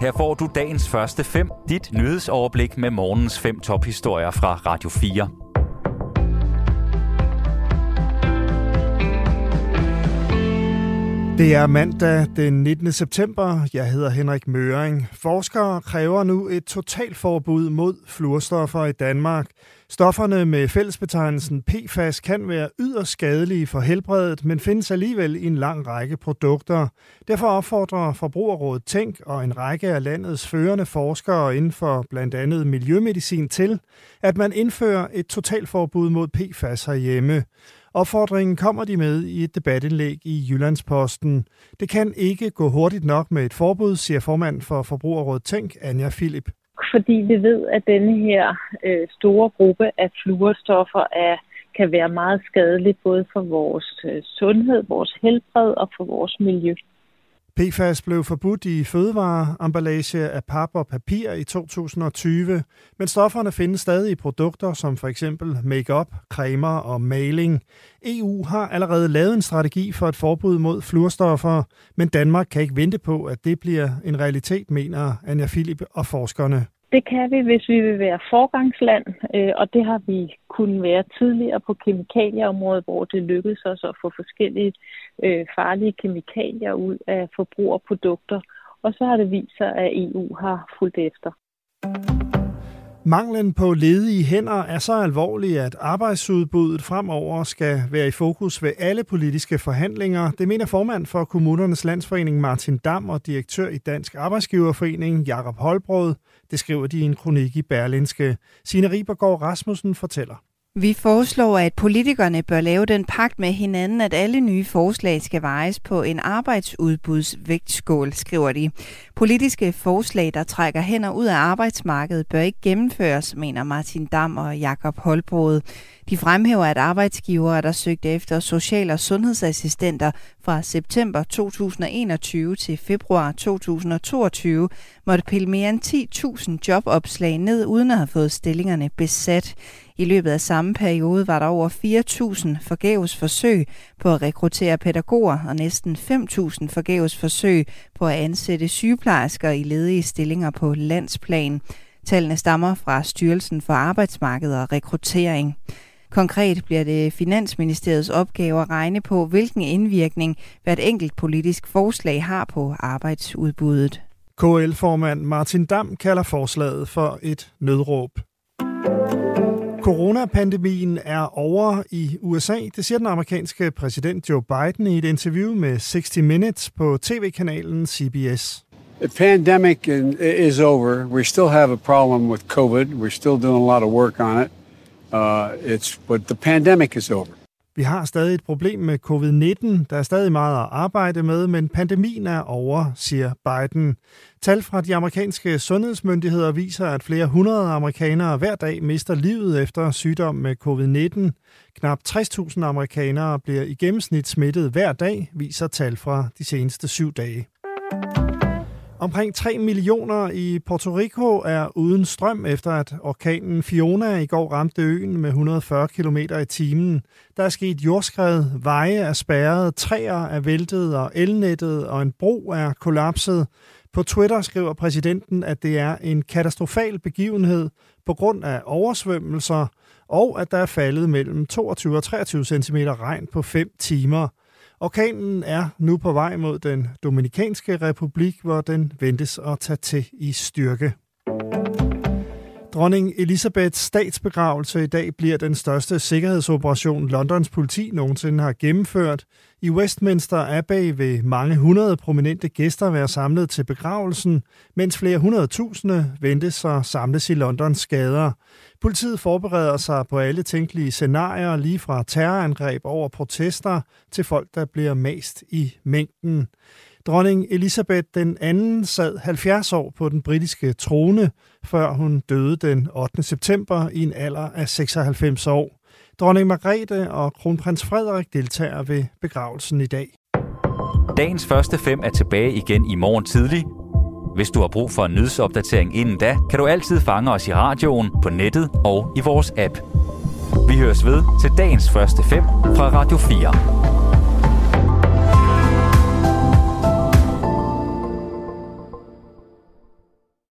Her får du dagens første fem, dit nyhedsoverblik med morgens fem tophistorier fra Radio 4. Det er mandag den 19. september. Jeg hedder Henrik Møring. Forskere kræver nu et totalforbud mod fluorstoffer i Danmark. Stofferne med fællesbetegnelsen PFAS kan være yderst skadelige for helbredet, men findes alligevel i en lang række produkter. Derfor opfordrer Forbrugerrådet Tænk og en række af landets førende forskere inden for blandt andet miljømedicin til, at man indfører et totalforbud mod PFAS herhjemme. Opfordringen kommer de med i et debatindlæg i Jyllandsposten. Det kan ikke gå hurtigt nok med et forbud, siger formand for Forbrugerrådet Tænk, Anja Philip. Fordi vi ved, at denne her øh, store gruppe af fluorstoffer er, kan være meget skadelig både for vores øh, sundhed, vores helbred og for vores miljø. PFAS blev forbudt i fødevareemballage af pap og papir i 2020, men stofferne findes stadig i produkter som for eksempel makeup, cremer og maling. EU har allerede lavet en strategi for et forbud mod fluorstoffer, men Danmark kan ikke vente på, at det bliver en realitet, mener Anja Philip og forskerne. Det kan vi, hvis vi vil være forgangsland, øh, og det har vi kunnet være tidligere på kemikalieområdet, hvor det lykkedes os at få forskellige øh, farlige kemikalier ud af forbrugerprodukter. Og så har det vist sig, at EU har fulgt efter. Manglen på ledige hænder er så alvorlig, at arbejdsudbuddet fremover skal være i fokus ved alle politiske forhandlinger. Det mener formand for Kommunernes Landsforening Martin Dam og direktør i Dansk Arbejdsgiverforening Jakob Holbrød. Det skriver de i en kronik i Berlinske. Signe Ribergaard Rasmussen fortæller. Vi foreslår, at politikerne bør lave den pagt med hinanden, at alle nye forslag skal vejes på en arbejdsudbudsvægtskål, skriver de. Politiske forslag, der trækker hænder ud af arbejdsmarkedet, bør ikke gennemføres, mener Martin Dam og Jakob Holbrod. De fremhæver, at arbejdsgivere, der søgte efter social- og sundhedsassistenter fra september 2021 til februar 2022, måtte pille mere end 10.000 jobopslag ned, uden at have fået stillingerne besat. I løbet af samme periode var der over 4.000 forgæves forsøg på at rekruttere pædagoger og næsten 5.000 forgæves forsøg på at ansætte sygeplejersker i ledige stillinger på landsplan. Tallene stammer fra Styrelsen for Arbejdsmarked og Rekruttering. Konkret bliver det Finansministeriets opgave at regne på, hvilken indvirkning hvert enkelt politisk forslag har på arbejdsudbuddet. KL-formand Martin Dam kalder forslaget for et nødråb. Coronapandemien er over i USA. Det siger den amerikanske præsident Joe Biden i et interview med 60 Minutes på tv-kanalen CBS. The pandemic is over. We still have a problem with COVID. We're still doing a lot of work on it. Uh, it's, but the pandemic is over. Vi har stadig et problem med covid-19. Der er stadig meget at arbejde med, men pandemien er over, siger Biden. Tal fra de amerikanske sundhedsmyndigheder viser, at flere hundrede amerikanere hver dag mister livet efter sygdom med covid-19. Knap 60.000 amerikanere bliver i gennemsnit smittet hver dag, viser tal fra de seneste syv dage. Omkring 3 millioner i Puerto Rico er uden strøm efter at orkanen Fiona i går ramte øen med 140 km i timen. Der er sket jordskred, veje er spærret, træer er væltet og elnettet og en bro er kollapset. På Twitter skriver præsidenten, at det er en katastrofal begivenhed på grund af oversvømmelser, og at der er faldet mellem 22 og 23 cm regn på 5 timer. Orkanen er nu på vej mod den Dominikanske Republik, hvor den ventes at tage til i styrke. Dronning Elisabeths statsbegravelse i dag bliver den største sikkerhedsoperation, Londons politi nogensinde har gennemført. I Westminster Abbey vil mange hundrede prominente gæster være samlet til begravelsen, mens flere hundredtusinde ventes at samles i Londons gader. Politiet forbereder sig på alle tænkelige scenarier, lige fra terrorangreb over protester til folk, der bliver mast i mængden. Dronning Elisabeth den anden sad 70 år på den britiske trone, før hun døde den 8. september i en alder af 96 år. Dronning Margrethe og kronprins Frederik deltager ved begravelsen i dag. Dagens første fem er tilbage igen i morgen tidlig. Hvis du har brug for en nyhedsopdatering inden da, kan du altid fange os i radioen, på nettet og i vores app. Vi høres ved til dagens første fem fra Radio 4.